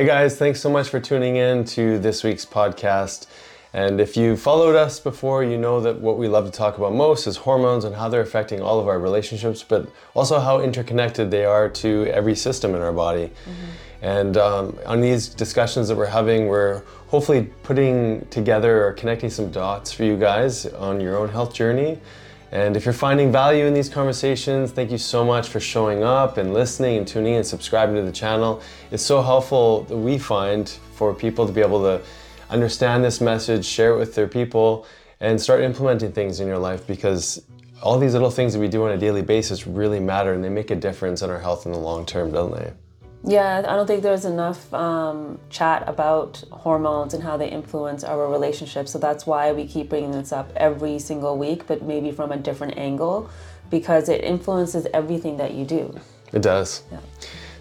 Hey guys, thanks so much for tuning in to this week's podcast. And if you followed us before, you know that what we love to talk about most is hormones and how they're affecting all of our relationships, but also how interconnected they are to every system in our body. Mm-hmm. And um, on these discussions that we're having, we're hopefully putting together or connecting some dots for you guys on your own health journey. And if you're finding value in these conversations, thank you so much for showing up and listening and tuning in and subscribing to the channel. It's so helpful that we find for people to be able to understand this message, share it with their people, and start implementing things in your life because all these little things that we do on a daily basis really matter and they make a difference in our health in the long term, don't they? Yeah, I don't think there's enough um, chat about hormones and how they influence our relationships. So that's why we keep bringing this up every single week, but maybe from a different angle because it influences everything that you do. It does. Yeah.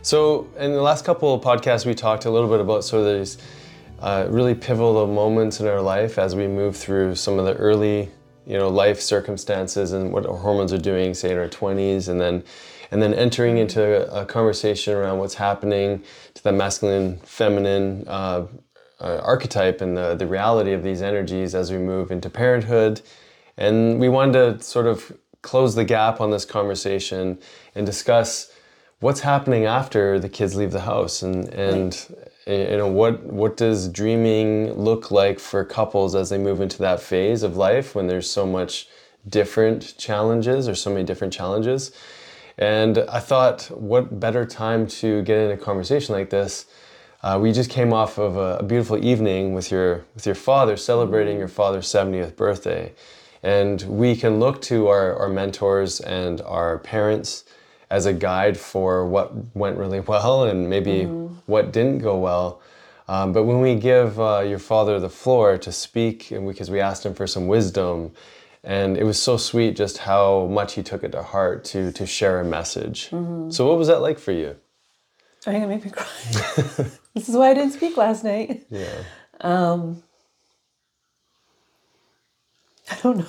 So, in the last couple of podcasts, we talked a little bit about sort of these uh, really pivotal moments in our life as we move through some of the early, you know, life circumstances and what our hormones are doing, say in our 20s, and then and then entering into a, conversation around what's happening to the masculine, feminine uh, uh, archetype and the, the reality of these energies as we move into parenthood. And we wanted to sort of close the gap on this conversation and discuss what's happening after the kids leave the house and, and you know what what does dreaming look like for couples as they move into that phase of life when there's so much different challenges or so many different challenges and I thought, what better time to get in a conversation like this? Uh, we just came off of a, a, beautiful evening with your with your father celebrating your father's 70th birthday, and we can look to our, our mentors and our parents as a guide for what went really well and maybe mm-hmm. what didn't go well. Um, but when we give uh, your father the floor to speak, and because we, we asked him for some wisdom and it was so sweet just how much he took it to heart to to share a message. Mm-hmm. So what was that like for you? I think it made me cry. this is why I didn't speak last night. Yeah. Um, I don't know.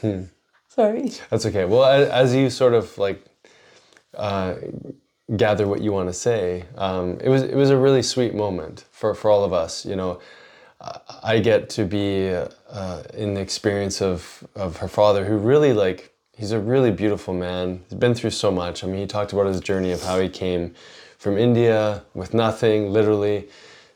Hmm. Sorry. That's okay. Well, as you sort of like uh, gather what you want to say, um, it was it was a really sweet moment for for all of us. You know, I get to be uh, in the experience of, of her father, who really like he's a really beautiful man. He's been through so much. I mean, he talked about his journey of how he came from India with nothing, literally,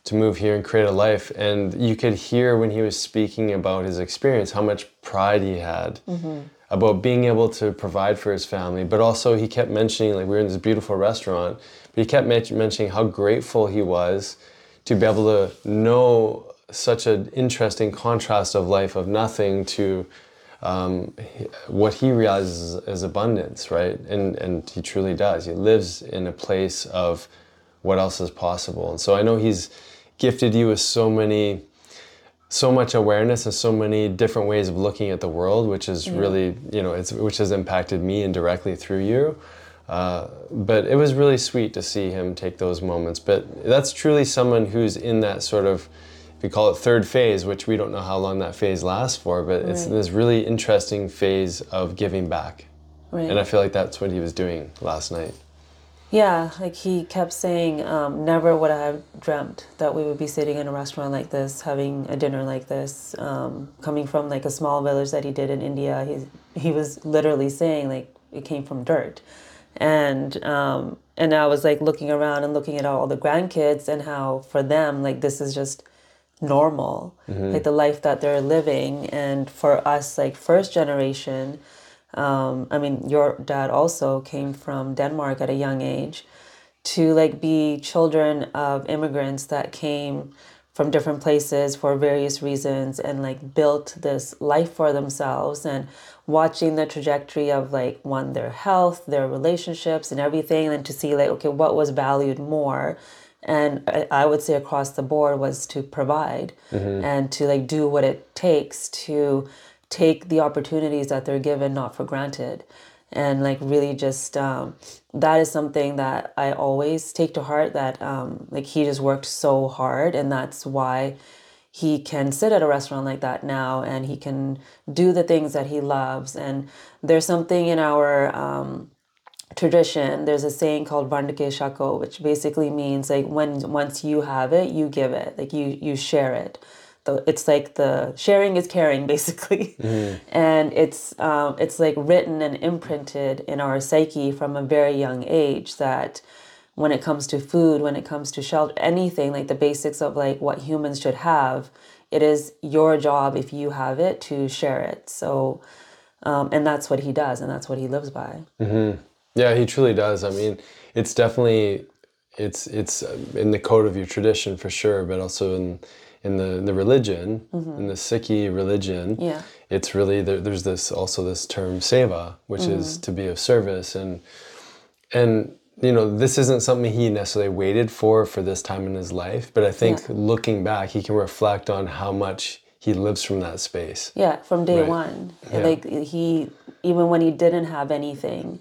to move here and create a life. And you could hear when he was speaking about his experience how much pride he had mm-hmm. about being able to provide for his family. But also, he kept mentioning like we were in this beautiful restaurant, but he kept mentioning how grateful he was to be able to know such an interesting contrast of life of nothing to um, what he realizes as abundance, right? And and he truly does. He lives in a place of what else is possible. And so I know he's gifted you with so many, so much awareness and so many different ways of looking at the world, which is yeah. really you know it's which has impacted me indirectly through you. Uh, but it was really sweet to see him take those moments. But that's truly someone who's in that sort of we call it third phase, which we don't know how long that phase lasts for, but right. it's this really interesting phase of giving back. Right. And I feel like that's what he was doing last night. Yeah, like he kept saying, um, never would I have dreamt that we would be sitting in a restaurant like this, having a dinner like this. Um, coming from like a small village that he did in India, he he was literally saying like it came from dirt, and um, and I was like looking around and looking at all the grandkids and how for them like this is just normal mm-hmm. like the life that they're living and for us like first generation um, i mean your dad also came from denmark at a young age to like be children of immigrants that came from different places for various reasons and like built this life for themselves and watching the trajectory of like one their health their relationships and everything and to see like okay what was valued more and I, I would say across the board was to provide and to like do what it takes to take the opportunities that they're given not for granted. And like really just um, that is something that i always take to heart that um, like he just worked so hard and that's why he can sit at a restaurant like that now and he can do the things that he loves. And there's something in our um, tradition there's a saying called vandake shako which basically means like when once you have it you give it. Like you you share it. So it's like the sharing is caring basically. And it's um, it's like written and imprinted in our psyche from a very young age that when it comes to food when it comes to shelter anything like the basics of like what humans should have it is your job if you have it to share it. So um, and that's what he does and that's what he lives by Yeah, he truly does. I mean, it's definitely it's it's uh, in the code of your tradition for sure, but also in in the the religion, in the Sikhi religion. Yeah. It's really there, there's this also this term seva, which is to be of service and and you know this isn't something he necessarily waited for for this time in his life, but I think Yeah. looking back, he can reflect on how much he lives from that space. Yeah, from day Right. one. Yeah. Like he, even when he didn't have anything,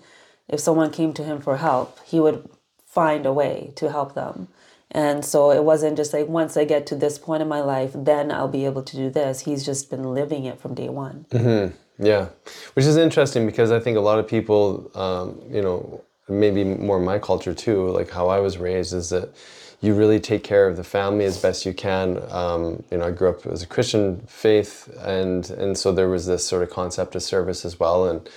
if someone came to him for help, he would find a way to help them. And so it wasn't just like once I get to this point in my life, then I'll be able to do this. He's just been living it from day one. Yeah, which is interesting because I think a lot of people, um, you know, maybe more my culture too, like how I was raised, is that you really take care of the family as best you can. Um, you know, I grew up as a Christian faith, and and so there was this sort of concept of service as well, and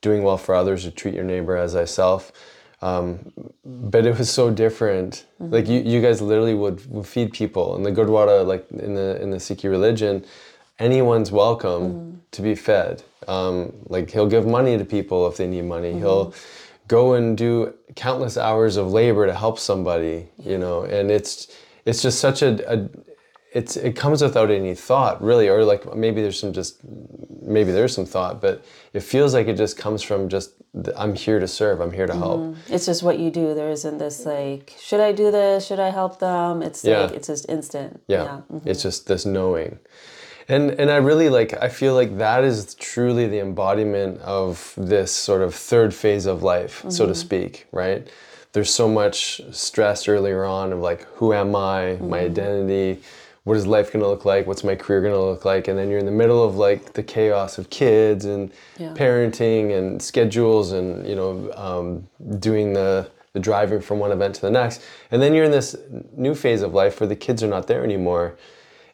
doing well for others to treat your neighbor as thyself. Um, but it was so different. Like you, you guys literally would, would feed people in the Gurdwara, like in the in the Sikhi religion, anyone's welcome to be fed. Um, like he'll give money to people if they need money. He'll go and do countless hours of labor to help somebody. You know, and it's it's just such a, a it's it comes without any thought really, or like maybe there's some just maybe there's some thought, but it feels like it just comes from just I'm here to serve. I'm here to help. Mm-hmm. It's just what you do. There isn't this like, should I do this? Should I help them? It's Yeah. like, it's just instant. yeah, mhm. it's just this knowing and and i really like i feel like that is truly the embodiment of this sort of third phase of life so to mm-hmm. speak right there's so much stress earlier on of like who am i my mm-hmm. identity what is life going to look like? What's my career going to look like? And then you're in the middle of like the chaos of kids and Yeah. parenting and schedules and you know um, doing the the driving from one event to the next. And then you're in this new phase of life where the kids are not there anymore.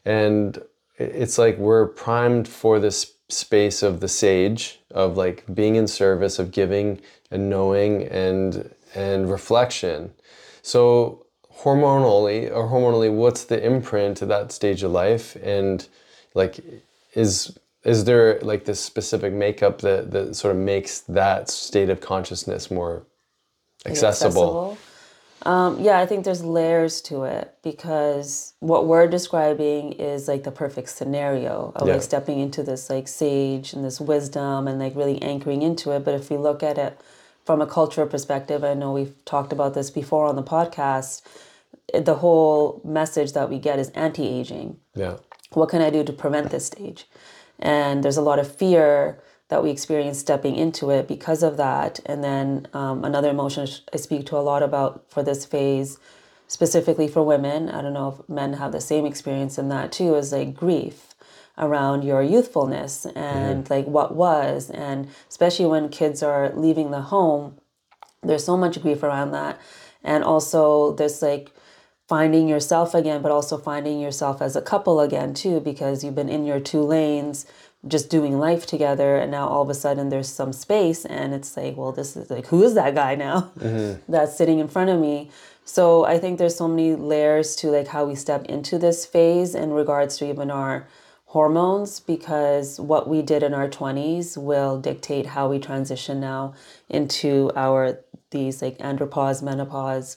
And it's like we're primed for this space of the sage of like being in service of giving and knowing and and reflection. So hormonally or hormonally what's the imprint of that stage of life and like is is there like this specific makeup that that sort of makes that state of consciousness more accessible, Um, yeah, I think there's layers to it because what we're describing is like the perfect scenario of Yeah. like stepping into this like sage and this wisdom and like really anchoring into it. But if we look at it from a cultural perspective, I know we've talked about this before on the podcast. The whole message that we get is anti-aging yeah what can I do to prevent this stage? And there's a lot of fear that we experience stepping into it because of that. And then um, another emotion I speak to a lot about for this phase, specifically for women, I don't know if men have the same experience in that too, is like grief around your youthfulness and like what was. And especially when kids are leaving the home, there's so much grief around that. And also, there's like, finding yourself again, but also finding yourself as a couple again too, because you've been in your two lanes, just doing life together, and now all of a sudden there's some space, and it's like, well, this is like, who is that guy now mm-hmm. that's sitting in front of me? So I think there's so many layers to like how we step into this phase in regards to even our hormones because what we did in our 20s will dictate how we transition now into our these like andropause menopause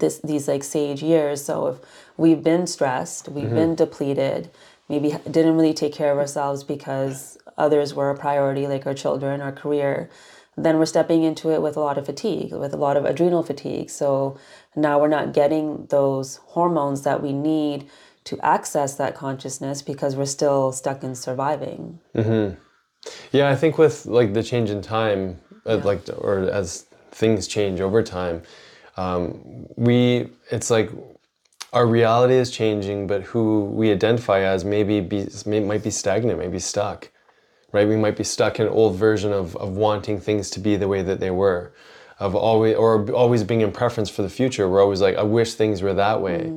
this these like sage years. So if we've been stressed, we've mm-hmm. been depleted, maybe didn't really take care of ourselves because others were a priority, like our children, our career, then we're stepping into it with a lot of fatigue, with a lot of adrenal fatigue. So now we're not getting those hormones that we need to access that consciousness because we're still stuck in surviving. Yeah, I think with like the change in time, uh, like or as things change over time, um, we it's like our reality is changing, but who we identify as maybe be may, might be stagnant, maybe stuck, right? We might be stuck in an old version of of wanting things to be the way that they were, of always or always being in preference for the future. We're always like, I wish things were that way.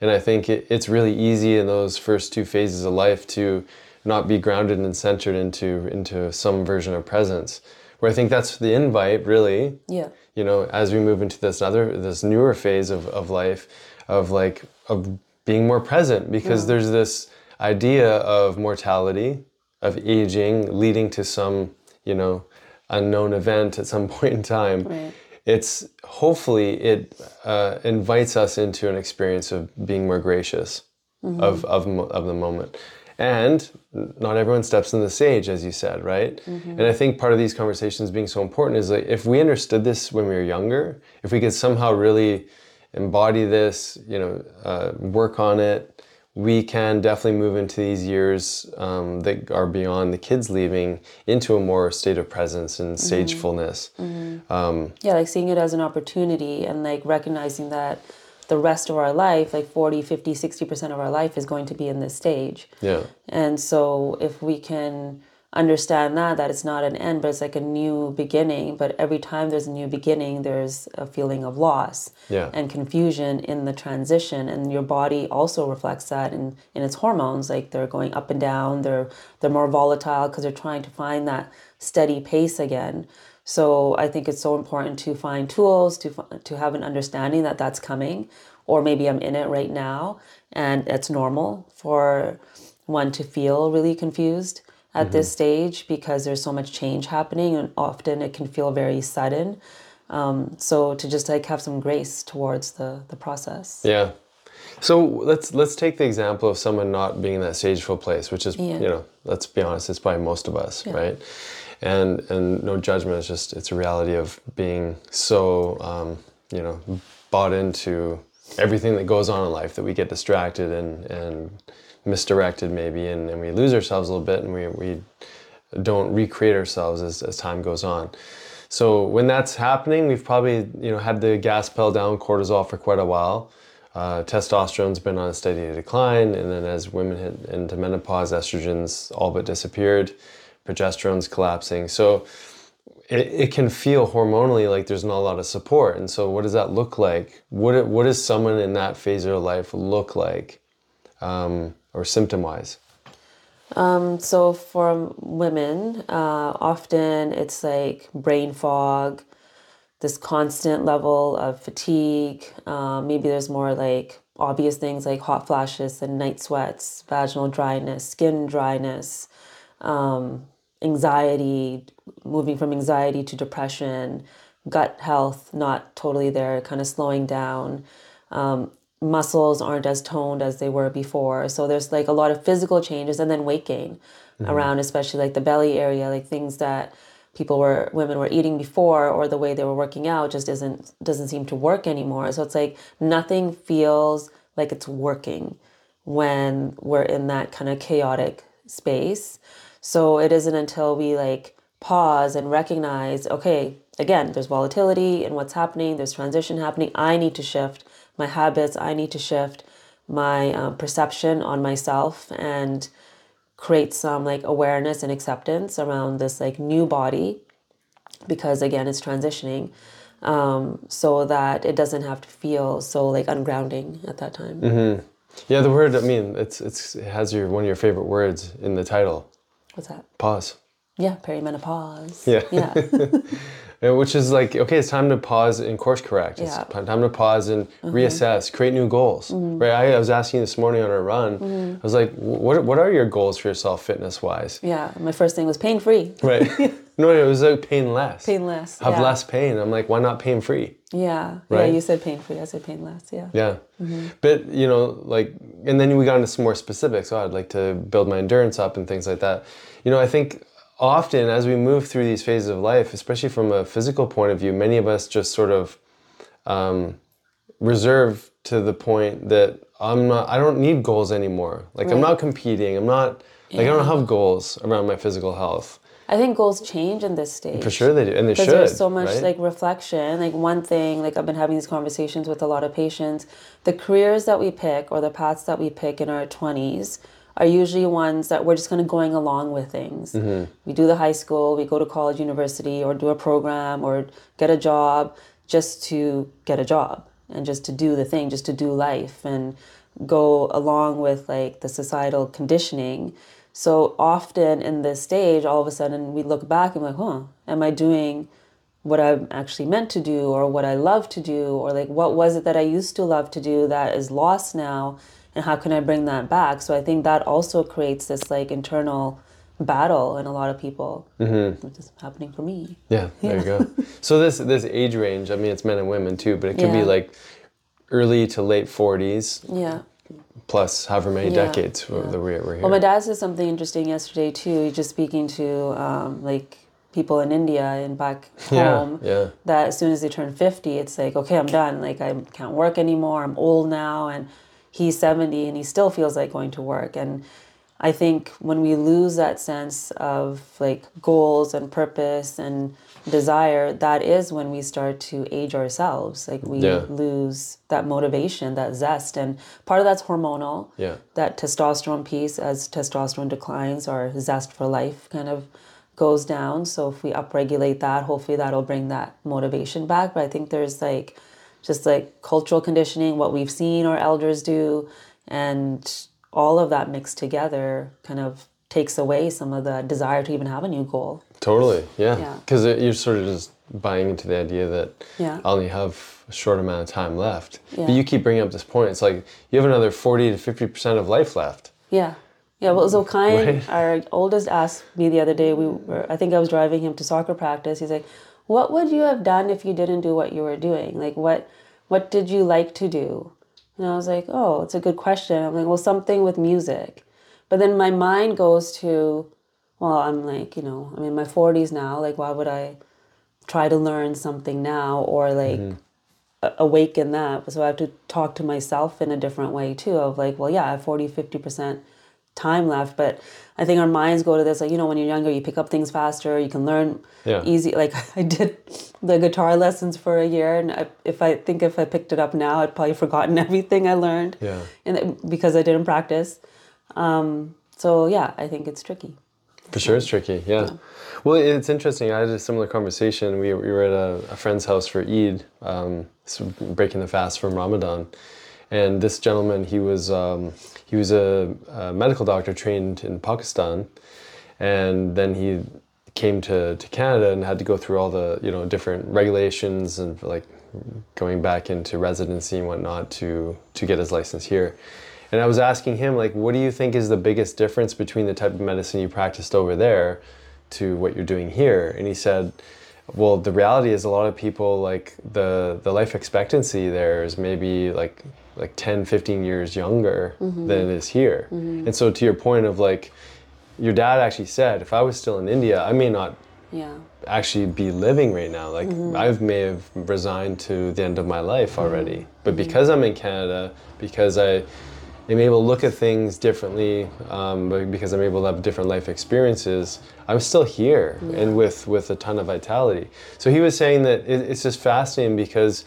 And I think it, it's really easy in those first two phases of life to not be grounded and centered into into some version of presence. Where I think that's the invite, really. Yeah. You know, as we move into this other this newer phase of, of life, of like of being more present, because there's this idea of mortality, of aging, leading to some, you know, unknown event at some point in time Right. It's hopefully it uh, invites us into an experience of being more gracious of, of, of the moment. And not everyone steps in the sage as you said right? And i think part of these conversations being so important is like if we understood this when we were younger if we could somehow really embody this you know uh, work on it we can definitely move into these years um, that are beyond the kids leaving into a more state of presence and sagefulness. Um, Yeah, like seeing it as an opportunity and like recognizing that the rest of our life, like 40, 50, 60% of our life is going to be in this stage. yeah. And so if we can understand that that it's not an end but it's like a new beginning. But every time there's a new beginning there's a feeling of loss Yeah. and confusion in the transition. And your body also reflects that in, in its hormones. Like they're going up and down. They're they're more volatile because they're trying to find that steady pace again. So i think it's so important to find tools to to have an understanding that that's coming or maybe i'm in it right now and it's normal for one to feel really confused at this stage because there's so much change happening and often it can feel very sudden um, so to just like have some grace towards the the process Yeah. So let's let's take the example of someone not being in that sageful place, which is Yeah. you know, let's be honest, it's probably most of us, right? And and no judgment. It's just it's a reality of being so um, you know bought into everything that goes on in life that we get distracted and and misdirected maybe, and, and we lose ourselves a little bit, and we we don't recreate ourselves as, as time goes on. So when that's happening, we've probably you know had the gas pedal down cortisol for quite a while. Uh, testosterone's been on a steady decline, and then as women hit into menopause, estrogens all but disappeared, progesterone's collapsing. So it, it can feel hormonally like there's not a lot of support. And so what does that look like? What what does someone in that phase of their life look like, um, or symptom wise? So for women, uh, often it's like brain fog, this constant level of fatigue. Um, maybe there's more like obvious things like hot flashes and night sweats, vaginal dryness, skin dryness, um, anxiety, moving from anxiety to depression, gut health not totally there, kind of slowing down. Um, muscles aren't as toned as they were before. So there's like a lot of physical changes and then weight gain mm-hmm. around, especially like the belly area, like things that people were women were eating before or the way they were working out just isn't doesn't seem to work anymore. So it's like nothing feels like it's working when we're in that kind of chaotic space. So it isn't until we like pause and recognize, okay, again, there's volatility in what's happening, there's transition happening. I need to shift my habits, I need to shift my um, perception on myself and create some like awareness and acceptance around this like new body because again it's transitioning um, so that it doesn't have to feel so like ungrounding at that time mm-hmm. Yeah, the word. I mean, it's it's it has your one of your favorite words in the title. what's that Pause. yeah perimenopause Yeah. yeah Yeah, Which is like, okay, it's time to pause and course correct. It's Yeah. time to pause and mm-hmm. reassess, create new goals. Mm-hmm. Right? I, I was asking you this morning on our run. Mm-hmm. I was like, what what are your goals for yourself, fitness wise? yeah my first thing was pain free Right. No, no, it was like pain less. Pain less. Have yeah. less pain. I'm like, why not pain free? Yeah. Right? Yeah, you said pain free. I said pain less. Yeah. Yeah. But, you know, like, and then we got into some more specifics. Oh, I'd like to build my endurance up and things like that. You know, I think often as we move through these phases of life, especially from a physical point of view, many of us just sort of um, reserve to the point that I'm not, I don't need goals anymore. Like, I'm not competing. I'm not, like, I don't have goals around my physical health. I think goals change in this stage. For sure they do. And they because should. there's so much right? like reflection like one thing like i've been having these conversations with a lot of patients the careers that we pick or the paths that we pick in our 20s are usually ones that we're just kind of going along with things Mm-hmm. we do the high school we go to college university or do a program or get a job just to get a job and just to do the thing just to do life and go along with like the societal conditioning so often in this stage, all of a sudden we look back and we're like, huh, am I doing what I'm actually meant to do or what I love to do? Or like, what was it that I used to love to do that is lost now? And how can I bring that back? So I think that also creates this like internal battle in a lot of people, which is happening for me. Yeah, there you go. So this this age range, I mean, it's men and women too, but it could be like early to late 40s Yeah. plus however many Yeah, decades that we're, we're here. Well, my dad said something interesting yesterday too. He's just speaking to um, like people in India and back home Yeah, yeah. That as soon as they turn fifty, it's like okay, I'm done. Like I can't work anymore. I'm old now, and he's seventy, and he still feels like going to work. And I think when we lose that sense of like goals and purpose and desire, that is when we start to age ourselves. Like we Yeah. lose that motivation, that zest, and part of that's hormonal Yeah. that testosterone piece as testosterone declines our zest for life kind of goes down so if we upregulate that hopefully that'll bring that motivation back but i think there's like just like cultural conditioning what we've seen our elders do and all of that mixed together kind of takes away some of the desire to even have a new goal Totally, yeah. Yeah. Because you're sort of just buying into the idea that Yeah. I only have a short amount of time left. Yeah. But you keep bringing up this point. It's like you have another 40 to 50% of life left. Yeah. Yeah, well, so kind, Right. our oldest asked me the other day, we were, I think I was driving him to soccer practice. He's like, what would you have done if you didn't do what you were doing? Like, what, what did you like to do? And I was like, oh, it's a good question. I'm like, well, something with music. But then my mind goes to, well, I'm like, you know, I'm in my 40s now. Like, why would I try to learn something now or like mm-hmm. a- awaken that? So I have to talk to myself in a different way too of like, well, yeah, I have 40, 50% time left. But I think our minds go to this, like, you know, when you're younger, you pick up things faster, you can learn Yeah. easy. Like, I did the guitar lessons for a year. And I, if I think if I picked it up now, I'd probably forgotten everything I learned. Yeah. And it- because I didn't practice. Um, so yeah, I think it's tricky. For sure, it's tricky. Yeah. Well, it's interesting. I had a similar conversation. We, we were at a, a friend's house for Eid, um, breaking the fast from Ramadan, and this gentleman, he was um, he was a, a medical doctor trained in Pakistan, and then he came to, to Canada and had to go through all the you know different regulations and like going back into residency and whatnot to to get his license here. And I was asking him like, what do you think is the biggest difference between the type of medicine you practiced over there to what you're doing here? And he said, well, the reality is a lot of people like the the life expectancy there is maybe like like 10, 15 years younger mm-hmm. than it is here. Mm-hmm. And so to your point of like your dad actually said, if I was still in India, I may not Yeah. actually be living right now. Like mm-hmm. I may have resigned to the end of my life already. But because I'm in Canada, because I am able to look at things differently, um, because I'm able to have different life experiences, I'm still here and with with a ton of vitality. So he was saying that it, it's just fascinating because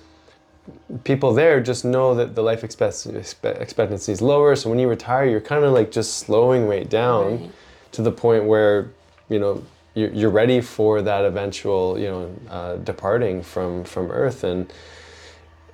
people there just know that the life expect- expectancy is lower. So when you retire, you're kind of like just slowing right down Right. to the point where you know you're, ready for that eventual you know uh, departing from from Earth and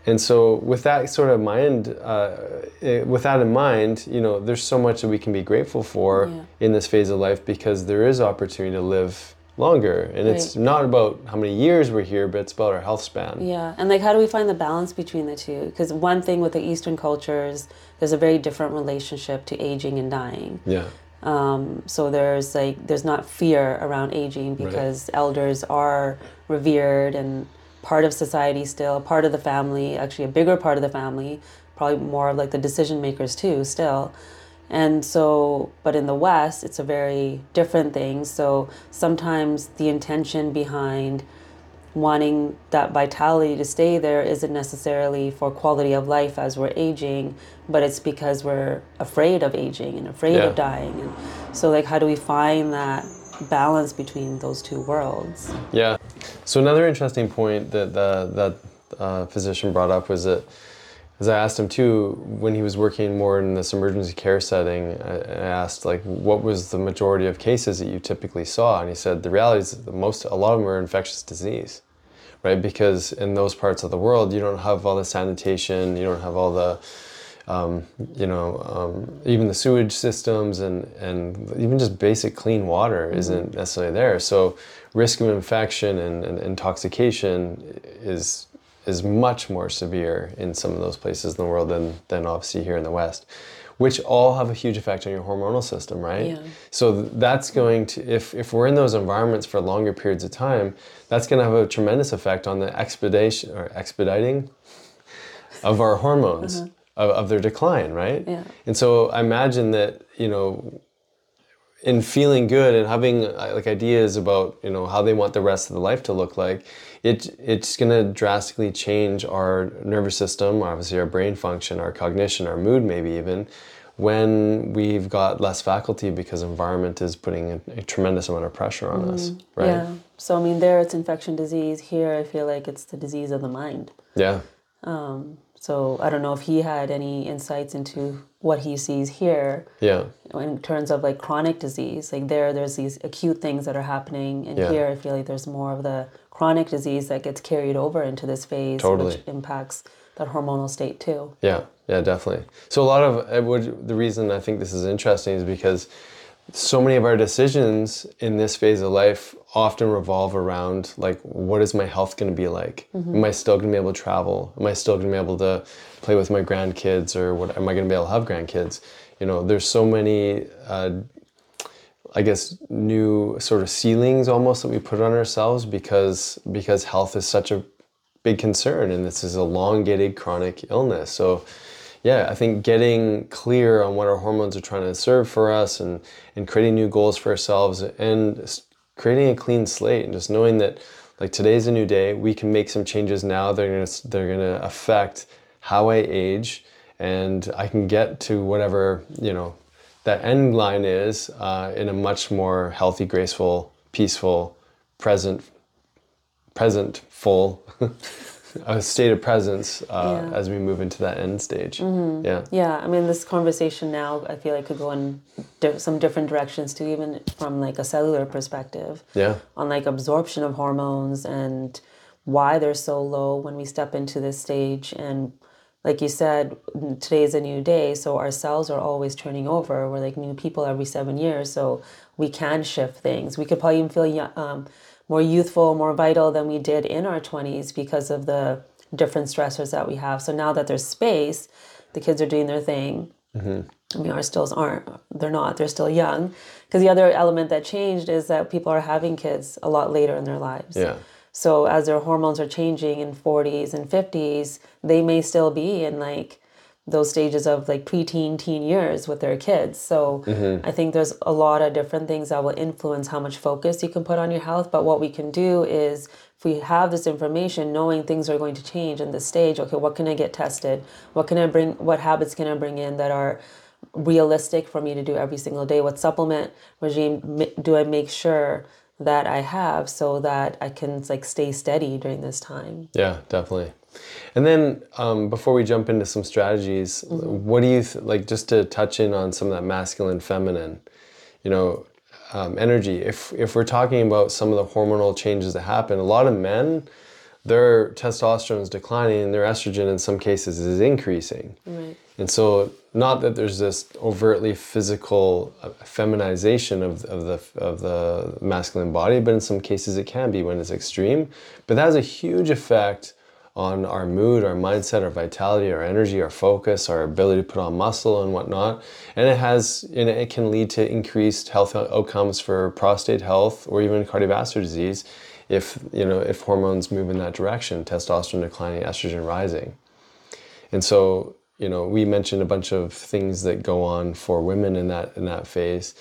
and so with that sort of mind uh, eh, with that in mind you know there's so much that we can be grateful for Yeah. in this phase of life because there is opportunity to live longer and it's not about how many years we're here but it's about our health span Yeah, and like, how do we find the balance between the two? Because one thing with the Eastern cultures, there's a very different relationship to aging and dying. yeah Um, so there's like there's not fear around aging because elders are revered and part of society still, part of the family, actually a bigger part of the family, probably more of like the decision makers too still. And so, but in the West, it's a very different thing. So sometimes the intention behind wanting that vitality to stay there isn't necessarily for quality of life as we're aging, but it's because we're afraid of aging and afraid Yeah. of dying. And so, like, how do we find that balance between those two worlds? Yeah. So another interesting point that the, that uh, physician brought up was that, as I asked him too, when he was working more in this emergency care setting, I, asked like, what was the majority of cases that you typically saw, and he said the reality is that the most, a lot of them are infectious disease, right? Because in those parts of the world, you don't have all the sanitation, you don't have all the um, you know, um, even the sewage systems and, and even just basic clean water isn't necessarily there. So risk of infection and, and intoxication is is much more severe in some of those places in the world than, than obviously here in the West, which all have a huge effect on your hormonal system, right? Yeah. So that's going to, if, if we're in those environments for longer periods of time, that's going to have a tremendous effect on the expedition or expediting of our hormones uh-huh. of, of their decline, right? Yeah. And so I imagine that you know, in feeling good and having uh, like ideas about you know how they want the rest of the life to look like, it it's going to drastically change our nervous system, obviously our brain function, our cognition, our mood, maybe even. When we've got less faculty because environment is putting a, a tremendous amount of pressure on us, right? Yeah. So, I mean, there it's infection disease. Here, I feel like it's the disease of the mind. Yeah. So, I don't know if he had any insights into what he sees here Yeah. in terms of like chronic disease. Like, there, there's these acute things that are happening. And Yeah. here, I feel like there's more of the chronic disease that gets carried over into this phase, Totally. which impacts that hormonal state too. Yeah, yeah, definitely. So a lot of would the reason I think this is interesting is because so many of our decisions in this phase of life often revolve around like what is my health going to be like? Am I still going to be able to travel? Am I still going to be able to play with my grandkids or what am I going to be able to have grandkids? You know, there's so many uh, I guess new sort of ceilings almost that we put on ourselves because because health is such a big concern and this is a elongated chronic illness. So yeah, I think getting clear on what our hormones are trying to serve for us and and creating new goals for ourselves and creating a clean slate and just knowing that like today's a new day, we can make some changes now that are to they're to affect how I age and I can get to whatever, you know, that end line is uh, in a much more healthy, graceful, peaceful, present, present, full, a state of presence uh, Yeah. Mm-hmm. as we move into that end stage. Yeah, Yeah, I mean, this conversation now, I feel like could go in di- some different directions too, even from like a cellular perspective. yeah, on like absorption of hormones and why they're so low when we step into this stage and like you said today's a new day so our cells are always turning over we're like new people every seven years so we can shift things we could probably even feel um, more youthful more vital than we did in our 20s because of the different stressors that we have so now that there's space the kids are doing their thing mm-hmm. I mean, our stills aren't. They're not. They're still young. Because the other element that changed is that people are having kids a lot later in their lives. yeah, So as their hormones are changing in 40s and 50s, they may still be in like those stages of like preteen, teen years with their kids. So mm-hmm. I think there's a lot of different things that will influence how much focus you can put on your health. But what we can do is if we have this information, knowing things are going to change in this stage, okay, what can I get tested? What can I bring, what habits can I bring in that are realistic for me to do every single day? What supplement regime do I make sure that I have so that I can like stay steady during this time? yeah, definitely. And then um, before we jump into some strategies, what do you th- like? Just to touch in on some of that masculine, feminine, you know, um, energy. If if we're talking about some of the hormonal changes that happen, a lot of men, their testosterone is declining, and their estrogen in some cases is increasing. Right. And so, not that there's this overtly physical uh, feminization of, of the of the masculine body, but in some cases it can be when it's extreme. But that has a huge effect on our mood, our mindset, our vitality, our energy, our focus, our ability to put on muscle and whatnot. And it has, and it can lead to increased health outcomes for prostate health or even cardiovascular disease if you know if hormones move in that direction, testosterone declining, estrogen rising. And so, you know, we mentioned a bunch of things that go on for women in that in that phase.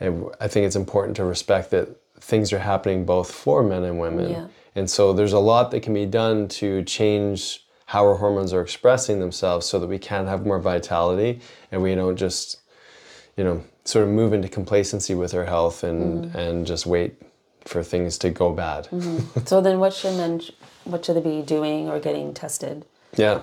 And I think it's important to respect that things are happening both for men and women. Yeah. And so there's a lot that can be done to change how our hormones are expressing themselves so that we can have more vitality and we don't just, you know, sort of move into complacency with our health and, Mm-hmm. and just wait for things to go bad. So then, what should men? What should they be doing or getting tested? Yeah.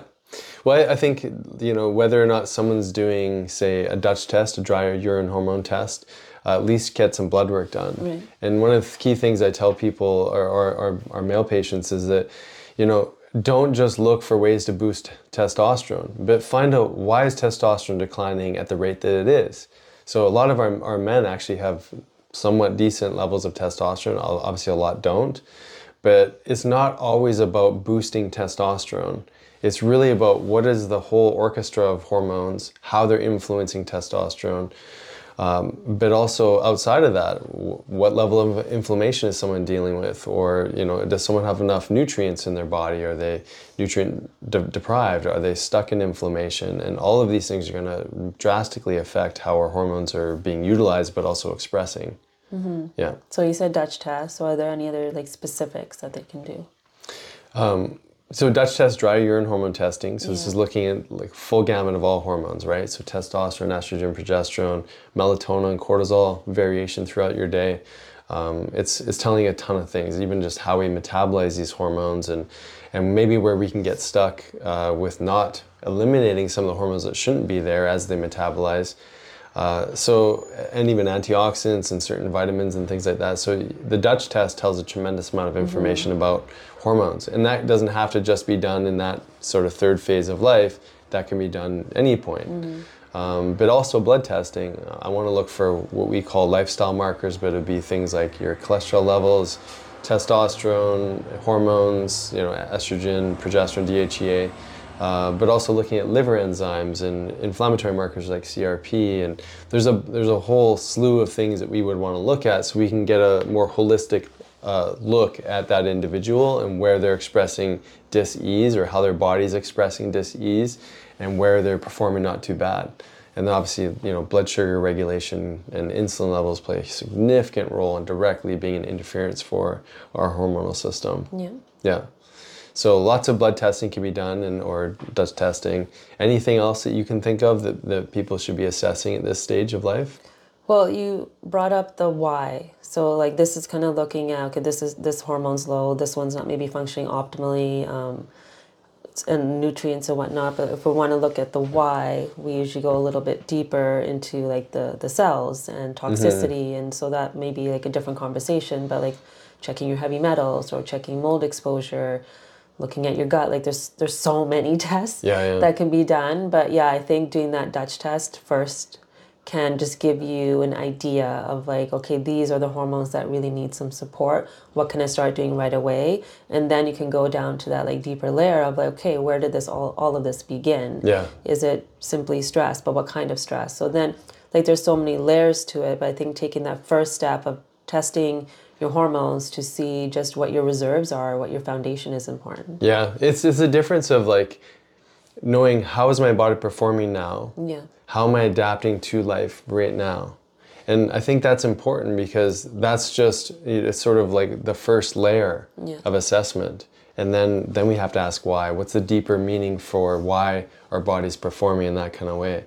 Well, I- I think, you know, whether or not someone's doing, say, a Dutch test, a dry urine hormone test, uh, at least get some blood work done. Right. And one of the key things I tell people, or, or, or our male patients, is that, you know, don't just look for ways to boost testosterone, but find out why is testosterone declining at the rate that it is. So a lot of our, our men actually have somewhat decent levels of testosterone. Obviously, a lot don't. But it's not always about boosting testosterone. It's really about what is the whole orchestra of hormones, how they're influencing testosterone, um, but also outside of that, w- what level of inflammation is someone dealing with, or you know, does someone have enough nutrients in their body? Are they nutrient de- deprived? Are they stuck in inflammation? And all of these things are going to drastically affect how our hormones are being utilized, but also expressing. Yeah. So you said Dutch test. So are there any other like specifics that they can do? So Dutch test dry urine hormone testing. So this is looking at like full gamut of all hormones, right? So testosterone, estrogen, progesterone, melatonin, cortisol, variation throughout your day. Um, it's it's telling a ton of things, even just how we metabolize these hormones and and maybe where we can get stuck uh, with not eliminating some of the hormones that shouldn't be there as they metabolize. Uh, so, and even antioxidants and certain vitamins and things like that. So, the Dutch test tells a tremendous amount of information about hormones, and that doesn't have to just be done in that sort of third phase of life. That can be done any point. Um, but also blood testing. I want to look for what we call lifestyle markers, but it'd be things like your cholesterol levels, testosterone, hormones, you know, estrogen, progesterone, DHEA. Uh, but also looking at liver enzymes and inflammatory markers like CRP, and there's a there's a whole slew of things that we would want to look at, so we can get a more holistic uh, look at that individual and where they're expressing dis-ease or how their body's expressing dis-ease, and where they're performing not too bad. And obviously, you know, blood sugar regulation and insulin levels play a significant role in directly being an interference for our hormonal system. Yeah. Yeah. So lots of blood testing can be done and or Dutch testing. Anything else that you can think of that, that people should be assessing at this stage of life? Well, you brought up the why. So like this is kind of looking at okay, this is this hormone's low, this one's not maybe functioning optimally, um, and nutrients and whatnot. But if we want to look at the why, we usually go a little bit deeper into like the the cells and toxicity, and so that may be like a different conversation. But like checking your heavy metals or checking mold exposure, looking at your gut, like there's there's so many tests Yeah, yeah. that can be done. But yeah, I think doing that Dutch test first can just give you an idea of like okay these are the hormones that really need some support what can i start doing right away and then you can go down to that like deeper layer of like okay where did this all, all of this begin Yeah. is it simply stress but what kind of stress so then like there's so many layers to it but i think taking that first step of testing your hormones to see just what your reserves are what your foundation is important Yeah, it's it's a difference of like knowing how is my body performing now? yeah How am I adapting to life right now? And I think that's important because that's just it's sort of like the first layer Yeah. of assessment. And then then we have to ask why. What's the deeper meaning for why our body's performing in that kind of way?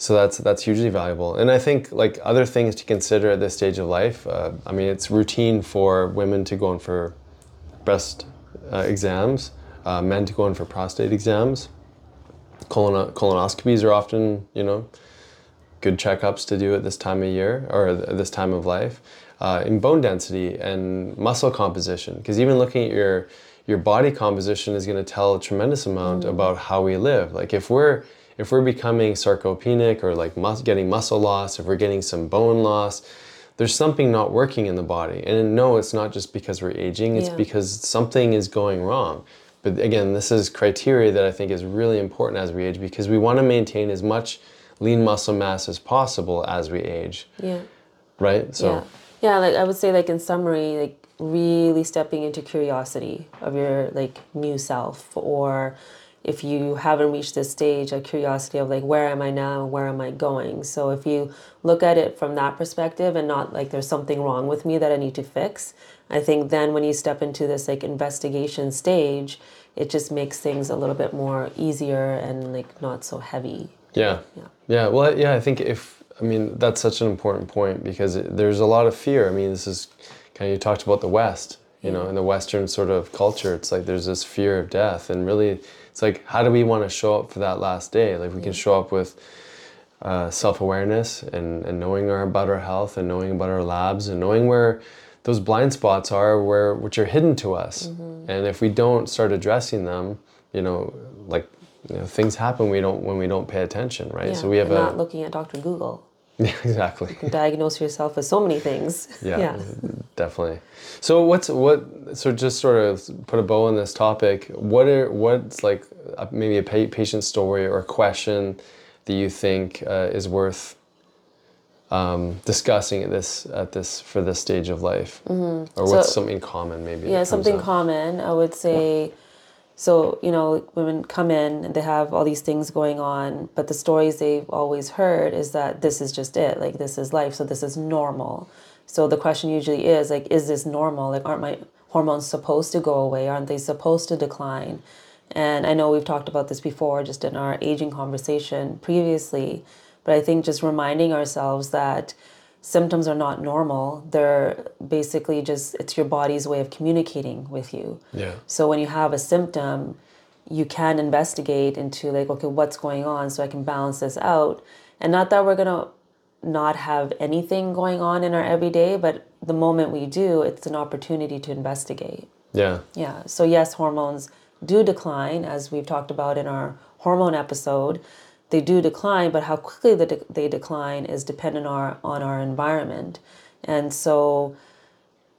So that's that's hugely valuable. And I think like other things to consider at this stage of life. Uh, I mean, it's routine for women to go in for breast uh, exams, uh, men to go in for prostate exams. Colon- colonoscopies are often, you know, good checkups to do at this time of year or this time of life. Uh, in bone density and muscle composition, because even looking at your your body composition is going to tell a tremendous amount about how we live. Like if we're if we're becoming sarcopenic or like mus- getting muscle loss, if we're getting some bone loss, there's something not working in the body. And no, it's not just because we're aging, it's Yeah. because something is going wrong. but again, this is criteria that I think is really important as we age because we want to maintain as much lean muscle mass as possible as we age, Yeah. right? So Yeah. Yeah, like I would say like in summary, like really stepping into curiosity of your like new self or if you haven't reached this stage of curiosity of like where am I now where am I going. So if you look at it from that perspective and not like there's something wrong with me that I need to fix, I think then when you step into this like investigation stage, it just makes things a little bit more easier and like not so heavy. Yeah. Yeah. Yeah. Well, yeah, I think if, I mean, that's such an important point because it, there's a lot of fear. I mean, this is kind of, you talked about the West, you know, in the Western sort of culture, it's like there's this fear of death. And really, it's like, how do we want to show up for that last day? Like, we can show up with uh, self awareness and, and knowing our, about our health and knowing about our labs and knowing where those blind spots are, where which are hidden to us. And if we don't start addressing them, you know, like, you know, things happen we don't when we don't pay attention, right? Yeah. So we have a not looking at Dr. Google. Yeah, exactly. Diagnose yourself with so many things. Yeah, definitely. So what's what? So just sort of put a bow on this topic. What are what's like uh, maybe a pa- patient story or a question that you think uh, is worth um, discussing at this at this for this stage of life, or what's Mm-hmm. So- something common maybe? Yeah, something up? common. I would say, so you know, women come in and they have all these things going on, but the stories they've always heard is that this is just it. Like this is life, so this is normal. So the question usually is like, is this normal? Like, aren't my hormones supposed to go away? Aren't they supposed to decline? And I know we've talked about this before, just in our aging conversation previously, but I think just reminding ourselves that symptoms are not normal. They're basically just, it's your body's way of communicating with you. Yeah. So when you have a symptom, you can investigate into like, okay, what's going on so I can balance this out. And not that we're going to not have anything going on in our everyday, but the moment we do, it's an opportunity to investigate. Yeah. Yeah. So yes, hormones do decline, as we've talked about in our hormone episode. They do decline, but how quickly they, de- they decline is dependent on our, on our environment. And so,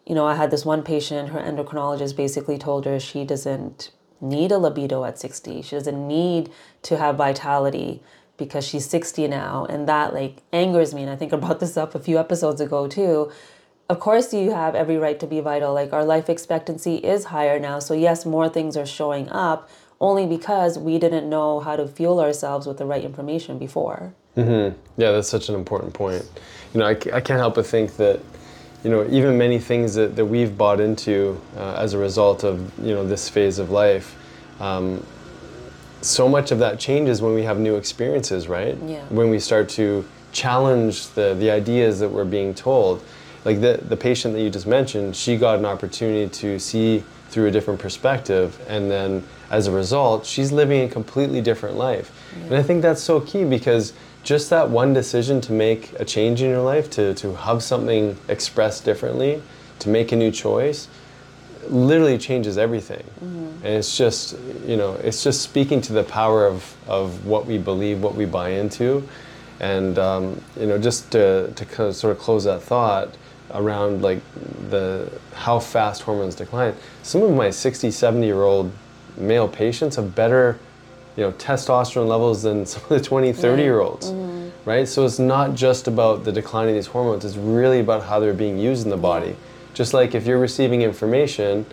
you know, I had this one patient, her endocrinologist basically told her she doesn't need a libido at 60. She doesn't need to have vitality because she's 60 now. And that like angers me. And I think I brought this up a few episodes ago too. Of course, you have every right to be vital. Like our life expectancy is higher now. So, yes, more things are showing up only because we didn't know how to fuel ourselves with the right information before. Yeah, that's such an important point. You know, I, I can't help but think that, you know, even many things that, that we've bought into uh, as a result of, you know, this phase of life, um, so much of that changes when we have new experiences, right? Yeah. When we start to challenge the, the ideas that we're being told. Like the, the patient that you just mentioned, she got an opportunity to see through a different perspective. And then as a result, she's living a completely different life. And I think that's so key because just that one decision to make a change in your life, to, to have something expressed differently, to make a new choice, literally changes everything. And it's just, you know, it's just speaking to the power of, of what we believe, what we buy into. And, um, you know, just to, to kind of sort of close that thought around like the, how fast hormones decline. Some of my 60, 70 year old male patients have better, you know, testosterone levels than some of the 20, 30 year olds. Mm-hmm. Right? So it's not just about the decline of these hormones, it's really about how they're being used in the body. Just like if you're receiving information,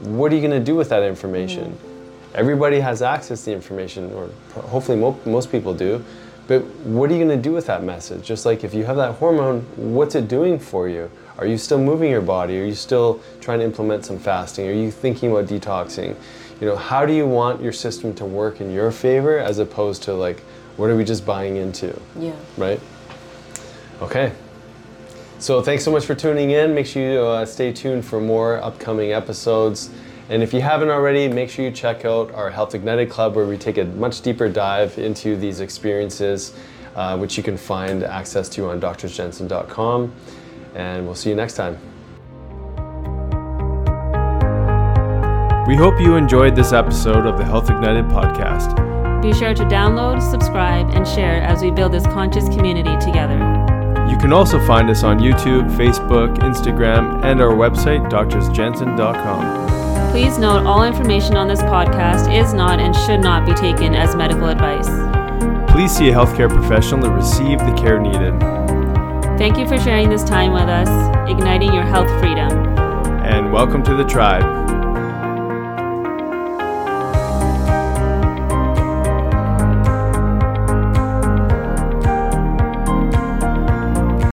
what are you going to do with that information? Mm-hmm. Everybody has access to the information, or hopefully mo- most people do. But what are you going to do with that message? Just like if you have that hormone, what's it doing for you? Are you still moving your body? Are you still trying to implement some fasting? Are you thinking about detoxing? You know, how do you want your system to work in your favor as opposed to like, what are we just buying into? Yeah. right? Okay. So thanks so much for tuning in. Make sure you uh, stay tuned for more upcoming episodes. And if you haven't already, make sure you check out our Health Ignited Club where we take a much deeper dive into these experiences, uh, which you can find access to on drsjensen.com. And we'll see you next time. We hope you enjoyed this episode of the Health Ignited podcast. Be sure to download, subscribe, and share as we build this conscious community together. You can also find us on YouTube, Facebook, Instagram, and our website, drsjensen.com. Please note all information on this podcast is not and should not be taken as medical advice. Please see a healthcare professional to receive the care needed. Thank you for sharing this time with us, igniting your health freedom. And welcome to the tribe.